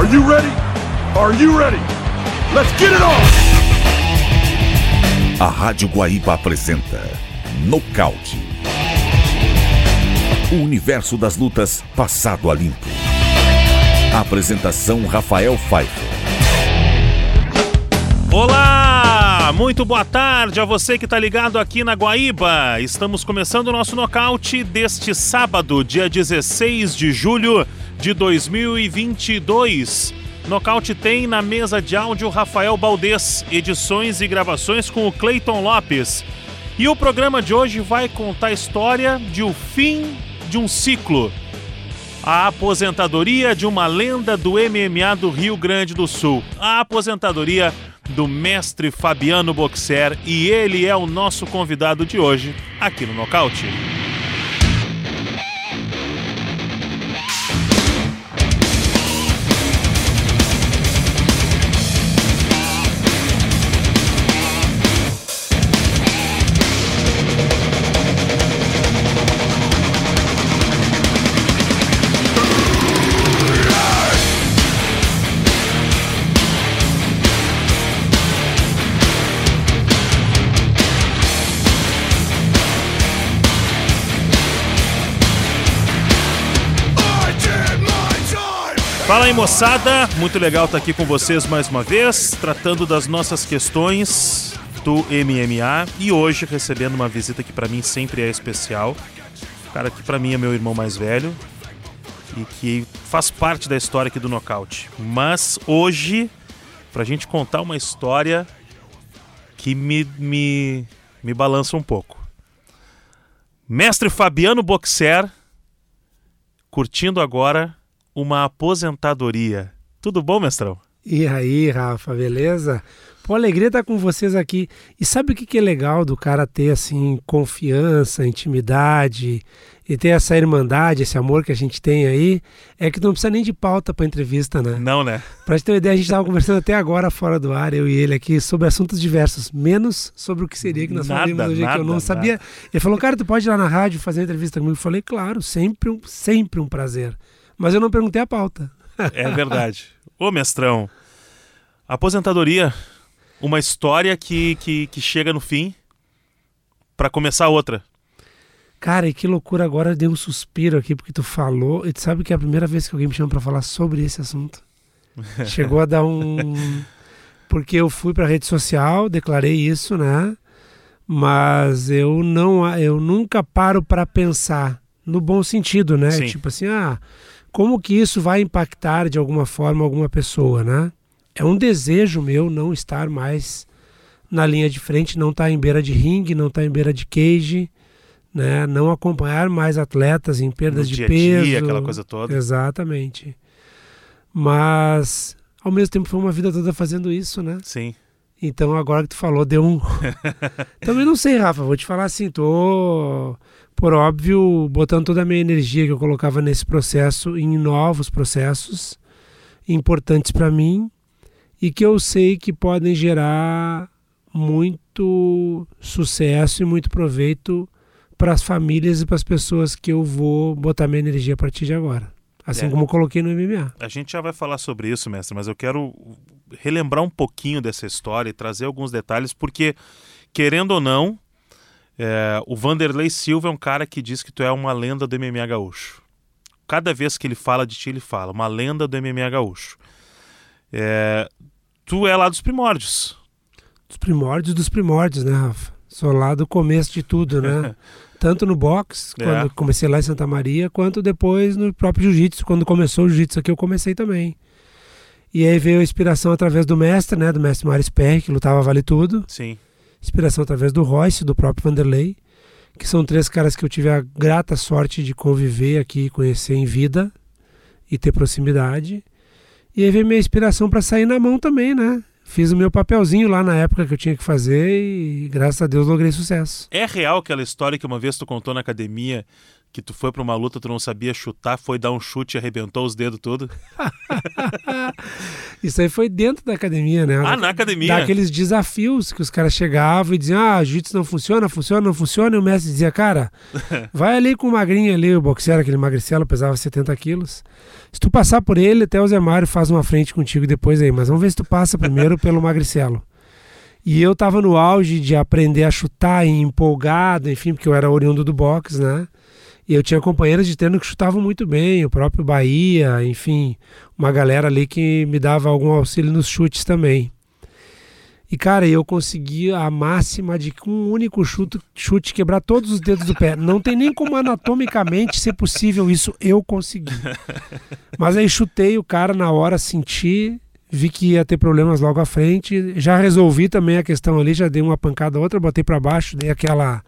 Are you ready? Are you ready? Let's get it on! A Rádio Guaíba apresenta Nocaute. O universo das lutas passado a limpo. Apresentação Rafael Pfeiffer. Olá, muito boa tarde a você que está ligado aqui na Guaíba. Estamos começando o nosso nocaute deste sábado, dia 16 de julho de 2022. Nocaute tem na mesa de áudio Rafael Baldez, edições e gravações com o Clayton Lopes. E o programa de hoje vai contar a história de o fim de um ciclo. A aposentadoria de uma lenda do MMA do Rio Grande do Sul. A aposentadoria do mestre Fabiano Boxer e ele é o nosso convidado de hoje aqui no Nocaute. Fala aí, moçada! Muito legal estar aqui com vocês mais uma vez, tratando das nossas questões do MMA e hoje recebendo uma visita que para mim sempre é especial. O cara que para mim é meu irmão mais velho e que faz parte da história aqui do Nocaute. Mas hoje, pra gente contar uma história que me, me, me balança um pouco. Mestre Fabiano Boxer curtindo agora uma aposentadoria. Tudo bom, mestrão? E aí, Rafa, beleza? Pô, alegria estar com vocês aqui. E sabe o que é legal do cara ter, assim, confiança, intimidade e ter essa irmandade, esse amor que a gente tem aí? É que não precisa nem de pauta para entrevista, né? Não, né? Pra gente ter uma ideia, a gente estava conversando até agora fora do ar, eu e ele aqui, sobre assuntos diversos, menos sobre o que seria que nós Nada, falamos hoje, que eu não nada, sabia. nada. Ele falou, cara, tu pode ir lá na rádio fazer entrevista comigo? Eu falei, claro, sempre um, sempre um prazer. Mas eu não perguntei a pauta. É verdade. Ô, mestrão, aposentadoria, uma história que, que, que chega no fim para começar outra. Cara, e que loucura agora, deu um suspiro aqui porque tu falou. E tu sabe que é a primeira vez que alguém me chama pra falar sobre esse assunto. Chegou a dar um. Porque eu fui pra rede social, declarei isso, né? Mas eu não, eu nunca paro pra pensar no bom sentido, né? Sim. Tipo assim, ah, como que isso vai impactar de alguma forma alguma pessoa, né? É um desejo meu não estar mais na linha de frente, não estar em beira de ringue, não estar em beira de cage, né? Não acompanhar mais atletas em perdas No de dia peso. dia, aquela coisa toda. Exatamente. Mas ao mesmo tempo foi uma vida toda fazendo isso, né? Sim. Então agora que tu falou, deu um. Também não sei, Rafa. Vou te falar assim, tô, por óbvio, botando toda a minha energia que eu colocava nesse processo em novos processos importantes para mim e que eu sei que podem gerar muito sucesso e muito proveito para as famílias e para as pessoas que eu vou botar minha energia a partir de agora. Assim É. como eu coloquei no MMA. A gente já vai falar sobre isso, mestre, mas eu quero relembrar um pouquinho dessa história e trazer alguns detalhes, porque, querendo ou não, é, o Vanderlei Silva é um cara que diz que tu é uma lenda do MMA gaúcho. Cada vez que ele fala de ti, ele fala, uma lenda do MMA gaúcho. É, tu é lá dos primórdios. Dos primórdios dos primórdios, né, Rafa? Sou lá do começo de tudo, né? Tanto no box, É. quando comecei lá em Santa Maria, quanto depois no próprio jiu-jitsu. Quando começou o jiu-jitsu aqui, eu comecei também. E aí veio a inspiração através do mestre, né? Do mestre Maris Perry, que lutava Vale Tudo. Sim. Inspiração através do Royce, do próprio Vanderlei. Que são três caras que eu tive a grata sorte de conviver aqui, conhecer em vida e ter proximidade. E aí veio minha inspiração para sair na mão também, né? Fiz o meu papelzinho lá na época que eu tinha que fazer e graças a Deus logrei sucesso. É real aquela história que uma vez tu contou na academia Que tu foi pra uma luta, tu não sabia chutar, foi dar um chute e arrebentou os dedos tudo? Isso aí foi dentro da academia, né? Ah, na academia? Daqueles desafios que os caras chegavam e diziam: ah, jiu-jitsu não funciona, funciona, não funciona. E o mestre dizia: cara, vai ali com o magrinho ali, o boxeiro, aquele magricelo, pesava 70 quilos. Se tu passar por ele, até o Zé Mário faz uma frente contigo depois aí. Mas vamos ver se tu passa primeiro pelo magricelo. E eu tava no auge de aprender a chutar e empolgado, enfim, porque eu era oriundo do boxe, né? E eu tinha companheiros de treino que chutavam muito bem, o próprio Bahia, enfim, uma galera ali que me dava algum auxílio nos chutes também. E cara, eu consegui a máxima de com um único chute, chute quebrar todos os dedos do pé. Não tem nem como anatomicamente ser possível isso, eu consegui. Mas aí chutei o cara na hora, senti, vi que ia ter problemas logo à frente. Já resolvi também a questão ali, já dei uma pancada outra, botei para baixo, dei aquela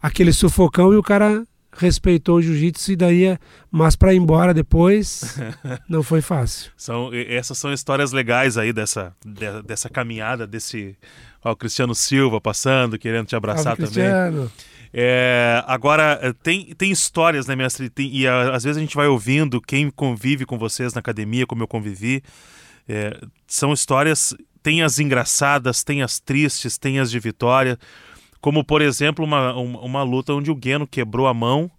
aquele sufocão e o cara respeitou o jiu-jitsu e daí, é, mas para ir embora depois não foi fácil. São essas são histórias legais aí dessa de, dessa caminhada desse ó, o Cristiano Silva passando, querendo te abraçar Salve, também. Cristiano. É, agora, tem, tem histórias, né, mestre? Tem, e a, às vezes a gente vai ouvindo quem convive com vocês na academia, como eu convivi. É, são histórias, tem as engraçadas, tem as tristes, tem as de vitória. Como, por exemplo, uma, uma, uma luta onde o Gueno quebrou a mão,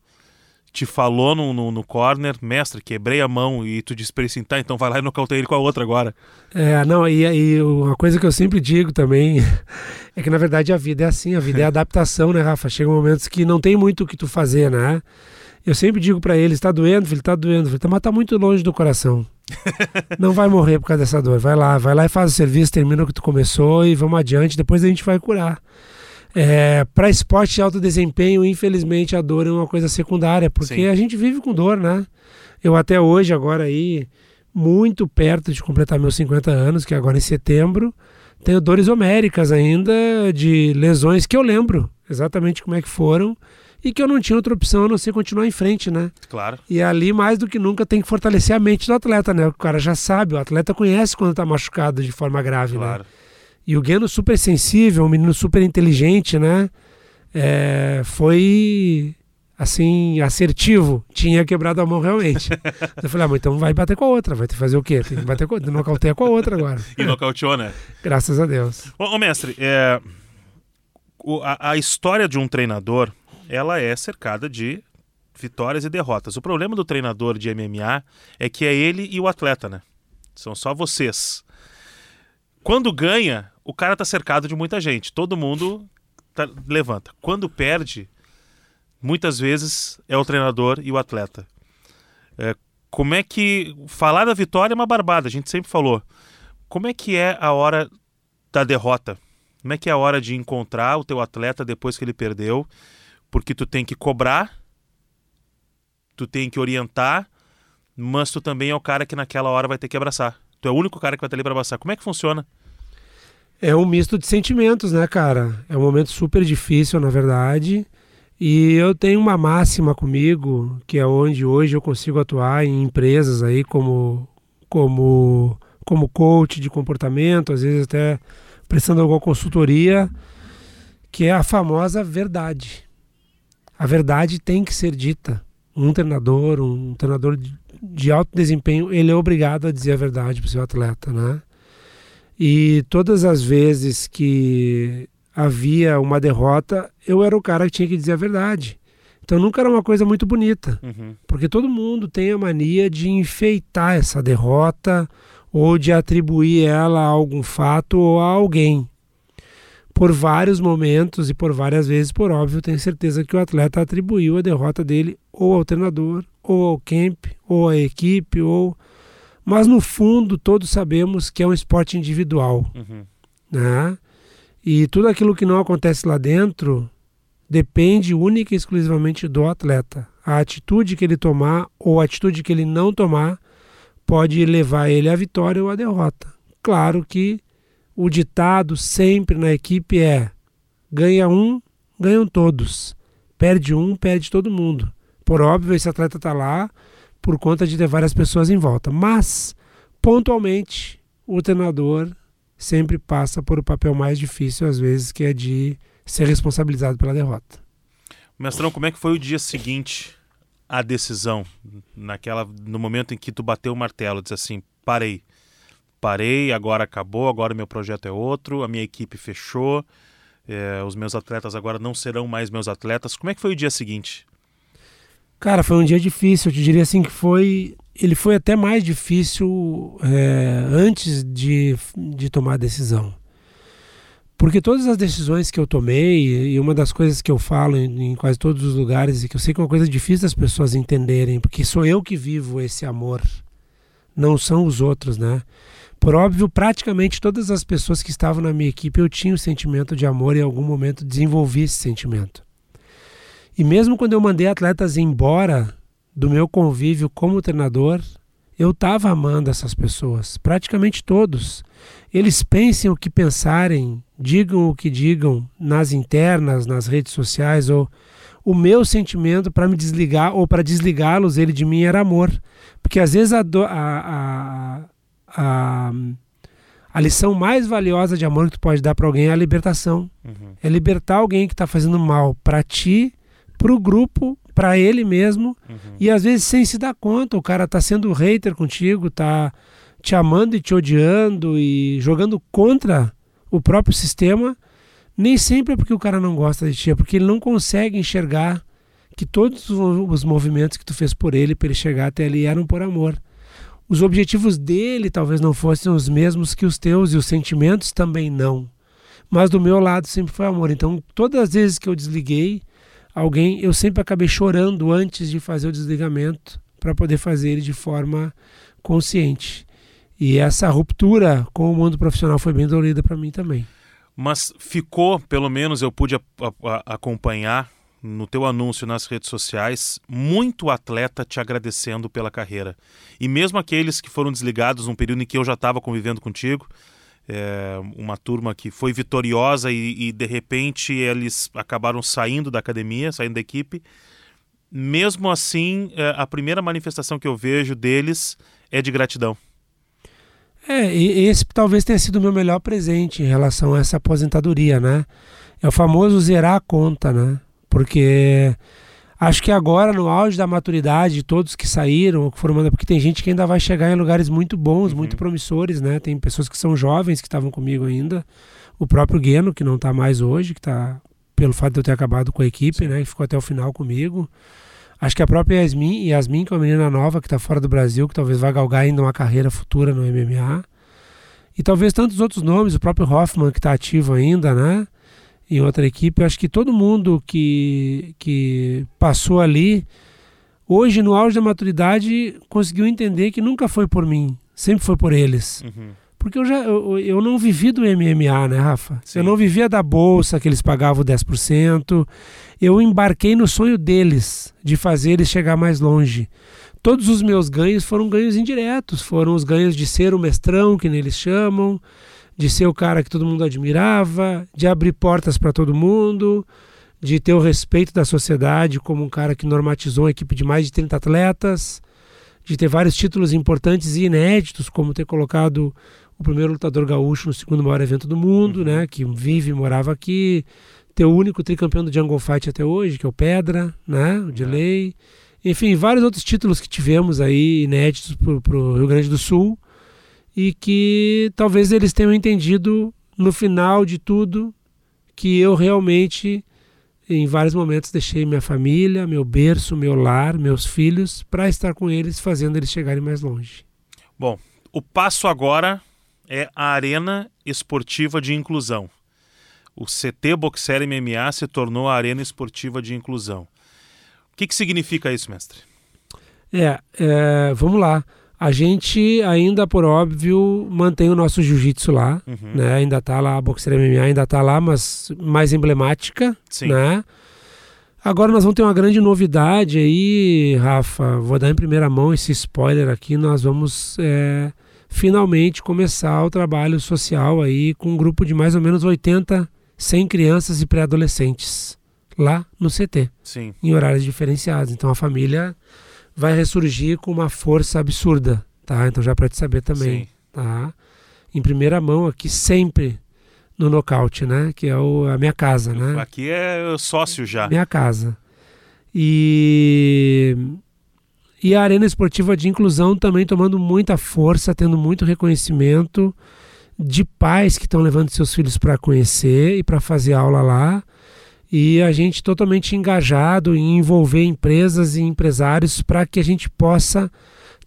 te falou no, no, no, corner, mestre, quebrei a mão, e tu disse pra ele assim, tá, então vai lá e nocauteia ele com a outra agora. É, não, e, e uma coisa que eu sempre digo também é que na verdade a vida é assim, a vida é adaptação, né, Rafa? Chega momentos que não tem muito o que tu fazer, né? Eu sempre digo para ele, está doendo, filho, está doendo, filho, mas tá muito longe do coração. Não vai morrer por causa dessa dor. Vai lá, vai lá e faz o serviço, termina o que tu começou e vamos adiante, depois a gente vai curar. É, para esporte de alto desempenho, infelizmente a dor é uma coisa secundária, porque Sim. a gente vive com dor, né? Eu até hoje, agora aí, muito perto de completar meus 50 anos, que é agora em setembro, tenho dores homéricas ainda de lesões que eu lembro exatamente como é que foram e que eu não tinha outra opção a não ser continuar em frente, né? Claro. E ali, mais do que nunca, tem que fortalecer a mente do atleta, né? O cara já sabe, o atleta conhece quando está machucado de forma grave, claro. né? E o Gueno super sensível, um menino super inteligente, né? É, foi assim, assertivo, tinha quebrado a mão realmente. eu falei, ah, então vai bater com a outra, vai ter que fazer o quê? Tem que bater com, nocauteia com a outra agora. E nocauteou, né? Graças a Deus. Ô, ô mestre, é, o, a, a, história de um treinador, ela é cercada de vitórias e derrotas. O problema do treinador de MMA é que é ele e o atleta, né? São só vocês. Quando ganha, o cara tá cercado de muita gente. Todo mundo tá, levanta. Quando perde, muitas vezes é o treinador e o atleta. É, como é que. Falar da vitória é uma barbada, a gente sempre falou. Como é que é a hora da derrota? Como é que é a hora de encontrar o teu atleta depois que ele perdeu? Porque tu tem que cobrar, tu tem que orientar, mas tu também é o cara que naquela hora vai ter que abraçar. Tu é o único cara que vai estar ali para abraçar. Como é que funciona? É um misto de sentimentos, né, cara? É um momento super difícil, na verdade. E eu tenho uma máxima comigo, que é onde hoje eu consigo atuar em empresas aí como como como coach de comportamento, às vezes até prestando alguma consultoria, que é a famosa verdade. A verdade tem que ser dita. Um treinador, um treinador de alto desempenho, ele é obrigado a dizer a verdade para o seu atleta, né? E todas as vezes que havia uma derrota, eu era o cara que tinha que dizer a verdade. Então nunca era uma coisa muito bonita, uhum. porque todo mundo tem a mania de enfeitar essa derrota ou de atribuir ela a algum fato ou a alguém. Por vários momentos e por várias vezes, por óbvio, tenho certeza que o atleta atribuiu a derrota dele ou ao treinador, ou ao camp, ou à equipe, ou mas no fundo todos sabemos que é um esporte individual, uhum. né? E tudo aquilo que não acontece lá dentro depende única e exclusivamente do atleta. A atitude que ele tomar ou a atitude que ele não tomar pode levar ele à vitória ou à derrota. Claro que o ditado sempre na equipe é: ganha um, ganham todos. Perde um, perde todo mundo. Por óbvio, esse atleta está lá por conta de ter várias pessoas em volta. Mas, pontualmente, o treinador sempre passa por o papel mais difícil, às vezes, que é de ser responsabilizado pela derrota. Mestrão, como é que foi o dia seguinte a decisão naquela no momento em que tu bateu o martelo, disse assim, parei. Parei, agora acabou, agora meu projeto é outro, a minha equipe fechou, é, os meus atletas agora não serão mais meus atletas. Como é que foi o dia seguinte? Cara, foi um dia difícil. Eu te diria assim que foi. Ele foi até mais difícil é, antes de, de tomar a decisão. Porque todas as decisões que eu tomei, e uma das coisas que eu falo em, em, quase todos os lugares, e que eu sei que é uma coisa difícil das pessoas entenderem, porque sou eu que vivo esse amor, não são os outros, né? Por óbvio, praticamente todas as pessoas que estavam na minha equipe, eu tinha o sentimento de amor e em algum momento desenvolvi esse sentimento. E mesmo quando eu mandei atletas embora do meu convívio como treinador, eu estava amando essas pessoas, praticamente todos. Eles pensem o que pensarem, digam o que digam nas internas, nas redes sociais, ou o meu sentimento para me desligar ou para desligá-los ele de mim era amor. Porque às vezes a, a, a, a, a lição mais valiosa de amor que tu pode dar para alguém é a libertação. Uhum. É libertar alguém que está fazendo mal para ti, para o grupo, para ele mesmo. Uhum. E às vezes sem se dar conta, o cara está sendo hater contigo, está te amando e te odiando e jogando contra o próprio sistema. Nem sempre é porque o cara não gosta de ti, é porque ele não consegue enxergar que todos os movimentos que tu fez por ele, para ele chegar até ali, eram por amor os objetivos dele talvez não fossem os mesmos que os teus e os sentimentos também não. Mas do meu lado sempre foi amor. Então, todas as vezes que eu desliguei alguém, eu sempre acabei chorando antes de fazer o desligamento para poder fazer ele de forma consciente. E essa ruptura com o mundo profissional foi bem dolorida para mim também. Mas ficou, pelo menos eu pude a, a, acompanhar no teu anúncio nas redes sociais, muito atleta te agradecendo pela carreira. E mesmo aqueles que foram desligados num período em que eu já estava convivendo contigo, é, uma turma que foi vitoriosa e, e, de repente eles acabaram saindo da academia, saindo da equipe. Mesmo assim, é, a primeira manifestação que eu vejo deles é de gratidão. É, e esse talvez tenha sido o meu melhor presente em relação a essa aposentadoria, né? É o famoso zerar a conta, né? porque acho que agora, no auge da maturidade de todos que saíram, que foram porque tem gente que ainda vai chegar em lugares muito bons, uhum. muito promissores, né? Tem pessoas que são jovens que estavam comigo ainda. O próprio Gueno, que não está mais hoje, que está pelo fato de eu ter acabado com a equipe, Sim. né? Que ficou até o final comigo. Acho que a própria Yasmin, Yasmin que é uma menina nova que está fora do Brasil, que talvez vá galgar ainda uma carreira futura no MMA. E talvez tantos outros nomes, o próprio Hoffman, que está ativo ainda, né? Em outra equipe. Eu acho que todo mundo que, que passou ali, hoje no auge da maturidade, conseguiu entender que nunca foi por mim, sempre foi por eles. Uhum. Porque eu já eu, eu não vivi do MMA, né, Rafa? Sim. Eu não vivia da bolsa que eles pagavam 10%. Eu embarquei no sonho deles de fazer eles chegar mais longe. Todos os meus ganhos foram ganhos indiretos, foram os ganhos de ser o mestrão, que eles chamam, de ser o cara que todo mundo admirava, de abrir portas para todo mundo, de ter o respeito da sociedade como um cara que normatizou uma equipe de mais de 30 atletas, de ter vários títulos importantes e inéditos, como ter colocado o primeiro lutador gaúcho no segundo maior evento do mundo, né, que vive e morava aqui, ter o único tricampeão do Jungle Fight até hoje, que é o Pedra, né, o Delay. Enfim, vários outros títulos que tivemos aí inéditos para o Rio Grande do Sul e que talvez eles tenham entendido no final de tudo que eu realmente em vários momentos deixei minha família, meu berço, meu lar, meus filhos para estar com eles, fazendo eles chegarem mais longe. Bom, o passo agora é a Arena Esportiva de Inclusão. O CT Boxer MMA se tornou a Arena Esportiva de Inclusão. O que, que significa isso, mestre? É, é vamos lá. A gente ainda, por óbvio, mantém o nosso jiu-jitsu lá, uhum. né? Ainda tá lá, a Boxer MMA ainda tá lá, mas mais emblemática, Sim. né? Agora nós vamos ter uma grande novidade aí, Rafa. Vou dar em primeira mão esse spoiler aqui. Nós vamos é, finalmente começar o trabalho social aí com um grupo de mais ou menos 80, 100 crianças e pré-adolescentes lá no CT, Sim. em horários diferenciados. Então a família vai ressurgir com uma força absurda, tá? Então já para te saber também, Sim. tá? Em primeira mão aqui sempre no nocaute, né? Que é o, a minha casa, né? Aqui é sócio já. Minha casa. E E a Arena Esportiva de Inclusão também tomando muita força, tendo muito reconhecimento de pais que estão levando seus filhos para conhecer e para fazer aula lá. E a gente totalmente engajado em envolver empresas e empresários para que a gente possa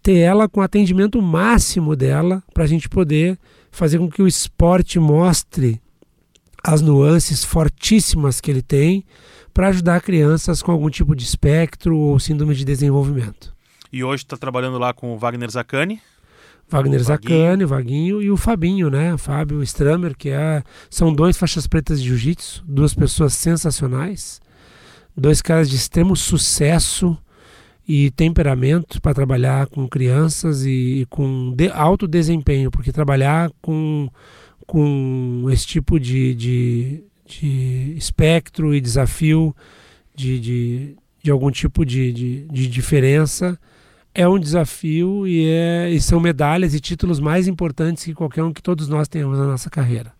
ter ela com atendimento máximo dela, para a gente poder fazer com que o esporte mostre as nuances fortíssimas que ele tem para ajudar crianças com algum tipo de espectro ou síndrome de desenvolvimento. E hoje está trabalhando lá com o Wagner Zacani. Wagner Zacani, o Vaguinho e o Fabinho, né? Fábio Stramer, que é, são dois faixas pretas de jiu-jitsu, duas pessoas sensacionais, dois caras de extremo sucesso e temperamento para trabalhar com crianças e, e com de, alto desempenho, porque trabalhar com, com esse tipo de, de, de espectro e desafio de, de, de algum tipo de, de, de diferença é um desafio e, é, e são medalhas e títulos mais importantes que qualquer um que todos nós tenhamos na nossa carreira.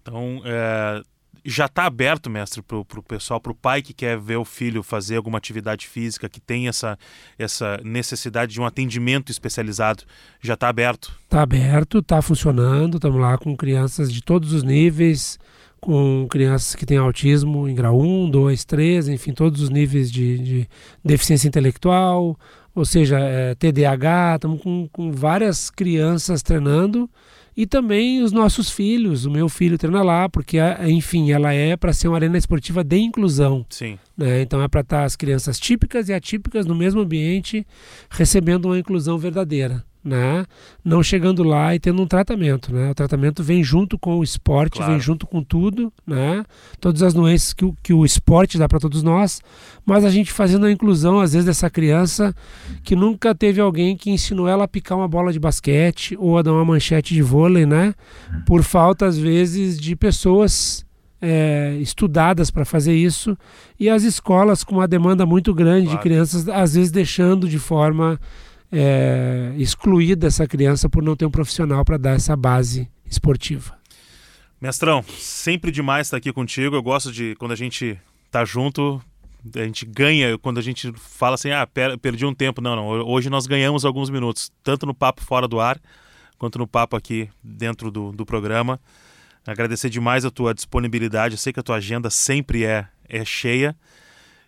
Então, é, já está aberto, mestre, para o pessoal, para o pai que quer ver o filho fazer alguma atividade física, que tem essa, essa necessidade de um atendimento especializado, já está aberto? Está aberto, está funcionando, estamos lá com crianças de todos os níveis, com crianças que têm autismo em grau 1, 2, 3, enfim, todos os níveis de, de deficiência intelectual, ou seja, é, TDAH, estamos com, com várias crianças treinando e também os nossos filhos. O meu filho treina lá, porque, enfim, ela é para ser uma arena esportiva de inclusão. Sim. Né? Então é para estar as crianças típicas e atípicas no mesmo ambiente, recebendo uma inclusão verdadeira né? Não chegando lá e tendo um tratamento, né? O tratamento vem junto com o esporte, claro. vem junto com tudo, né? Todas as doenças que o, que o esporte dá para todos nós, mas a gente fazendo a inclusão às vezes dessa criança que nunca teve alguém que ensinou ela a picar uma bola de basquete ou a dar uma manchete de vôlei, né? Por falta às vezes de pessoas é, estudadas para fazer isso e as escolas com uma demanda muito grande claro. de crianças às vezes deixando de forma é, excluída essa criança por não ter um profissional para dar essa base esportiva. Mestrão, sempre demais estar aqui contigo. Eu gosto de quando a gente tá junto, a gente ganha quando a gente fala assim, ah, perdi um tempo. Não, não. Hoje nós ganhamos alguns minutos, tanto no papo fora do ar, quanto no papo aqui dentro do, do programa. Agradecer demais a tua disponibilidade. Eu sei que a tua agenda sempre é, é cheia.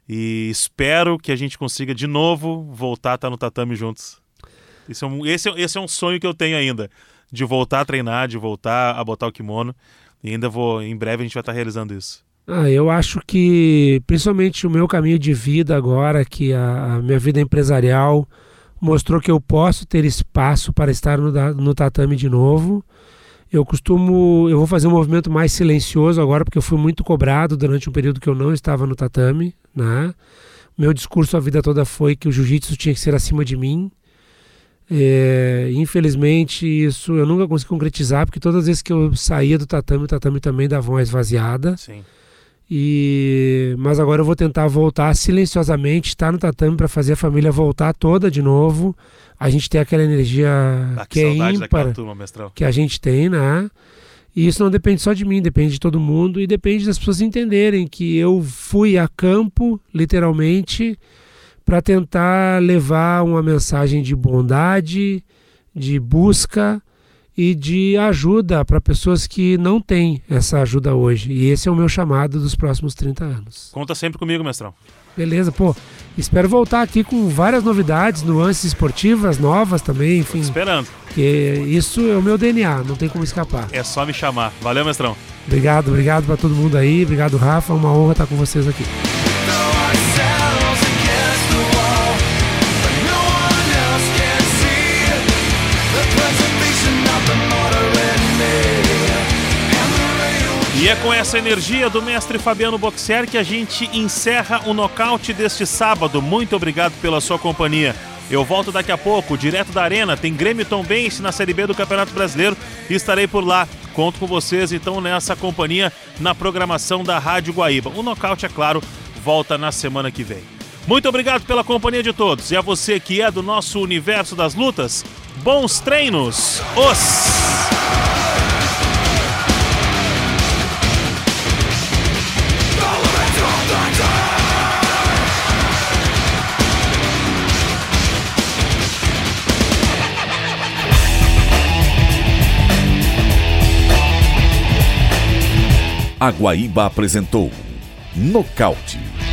E espero que a gente consiga de novo voltar a estar no tatame juntos. Esse é, um, esse, é, esse é um sonho que eu tenho ainda. De voltar a treinar, de voltar a botar o kimono. E ainda vou, em breve a gente vai estar realizando isso. Ah, eu acho que, principalmente o meu caminho de vida agora, que a, a minha vida empresarial mostrou que eu posso ter espaço para estar no, no tatame de novo. Eu costumo, eu vou fazer um movimento mais silencioso agora, porque eu fui muito cobrado durante um período que eu não estava no tatame, né? Meu discurso a vida toda foi que o jiu-jitsu tinha que ser acima de mim. É, infelizmente, isso eu nunca consegui concretizar, porque todas as vezes que eu saía do tatame, o tatame também dava uma esvaziada. Sim. E, mas agora eu vou tentar voltar silenciosamente, estar no tatame para fazer a família voltar toda de novo. A gente tem aquela energia ah, que, que é ímpar, turma, que a gente tem, né? E isso não depende só de mim, depende de todo mundo e depende das pessoas entenderem que eu fui a campo, literalmente, para tentar levar uma mensagem de bondade, de busca e de ajuda para pessoas que não têm essa ajuda hoje. E esse é o meu chamado dos próximos 30 anos. Conta sempre comigo, mestrão. Beleza, pô. Espero voltar aqui com várias novidades, nuances esportivas novas também, enfim. Esperando. Porque isso é o meu DNA, não tem como escapar. É só me chamar. Valeu, mestrão. Obrigado, obrigado para todo mundo aí. Obrigado, Rafa. Uma honra estar com vocês aqui. E é com essa energia do mestre Fabiano Boxer que a gente encerra o nocaute deste sábado. Muito obrigado pela sua companhia. Eu volto daqui a pouco, direto da Arena. Tem Grêmio Tom Bense na Série B do Campeonato Brasileiro e estarei por lá. Conto com vocês então nessa companhia na programação da Rádio Guaíba. O nocaute, é claro, volta na semana que vem. Muito obrigado pela companhia de todos. E a você que é do nosso universo das lutas, bons treinos. Os A Guaíba apresentou Nocaute.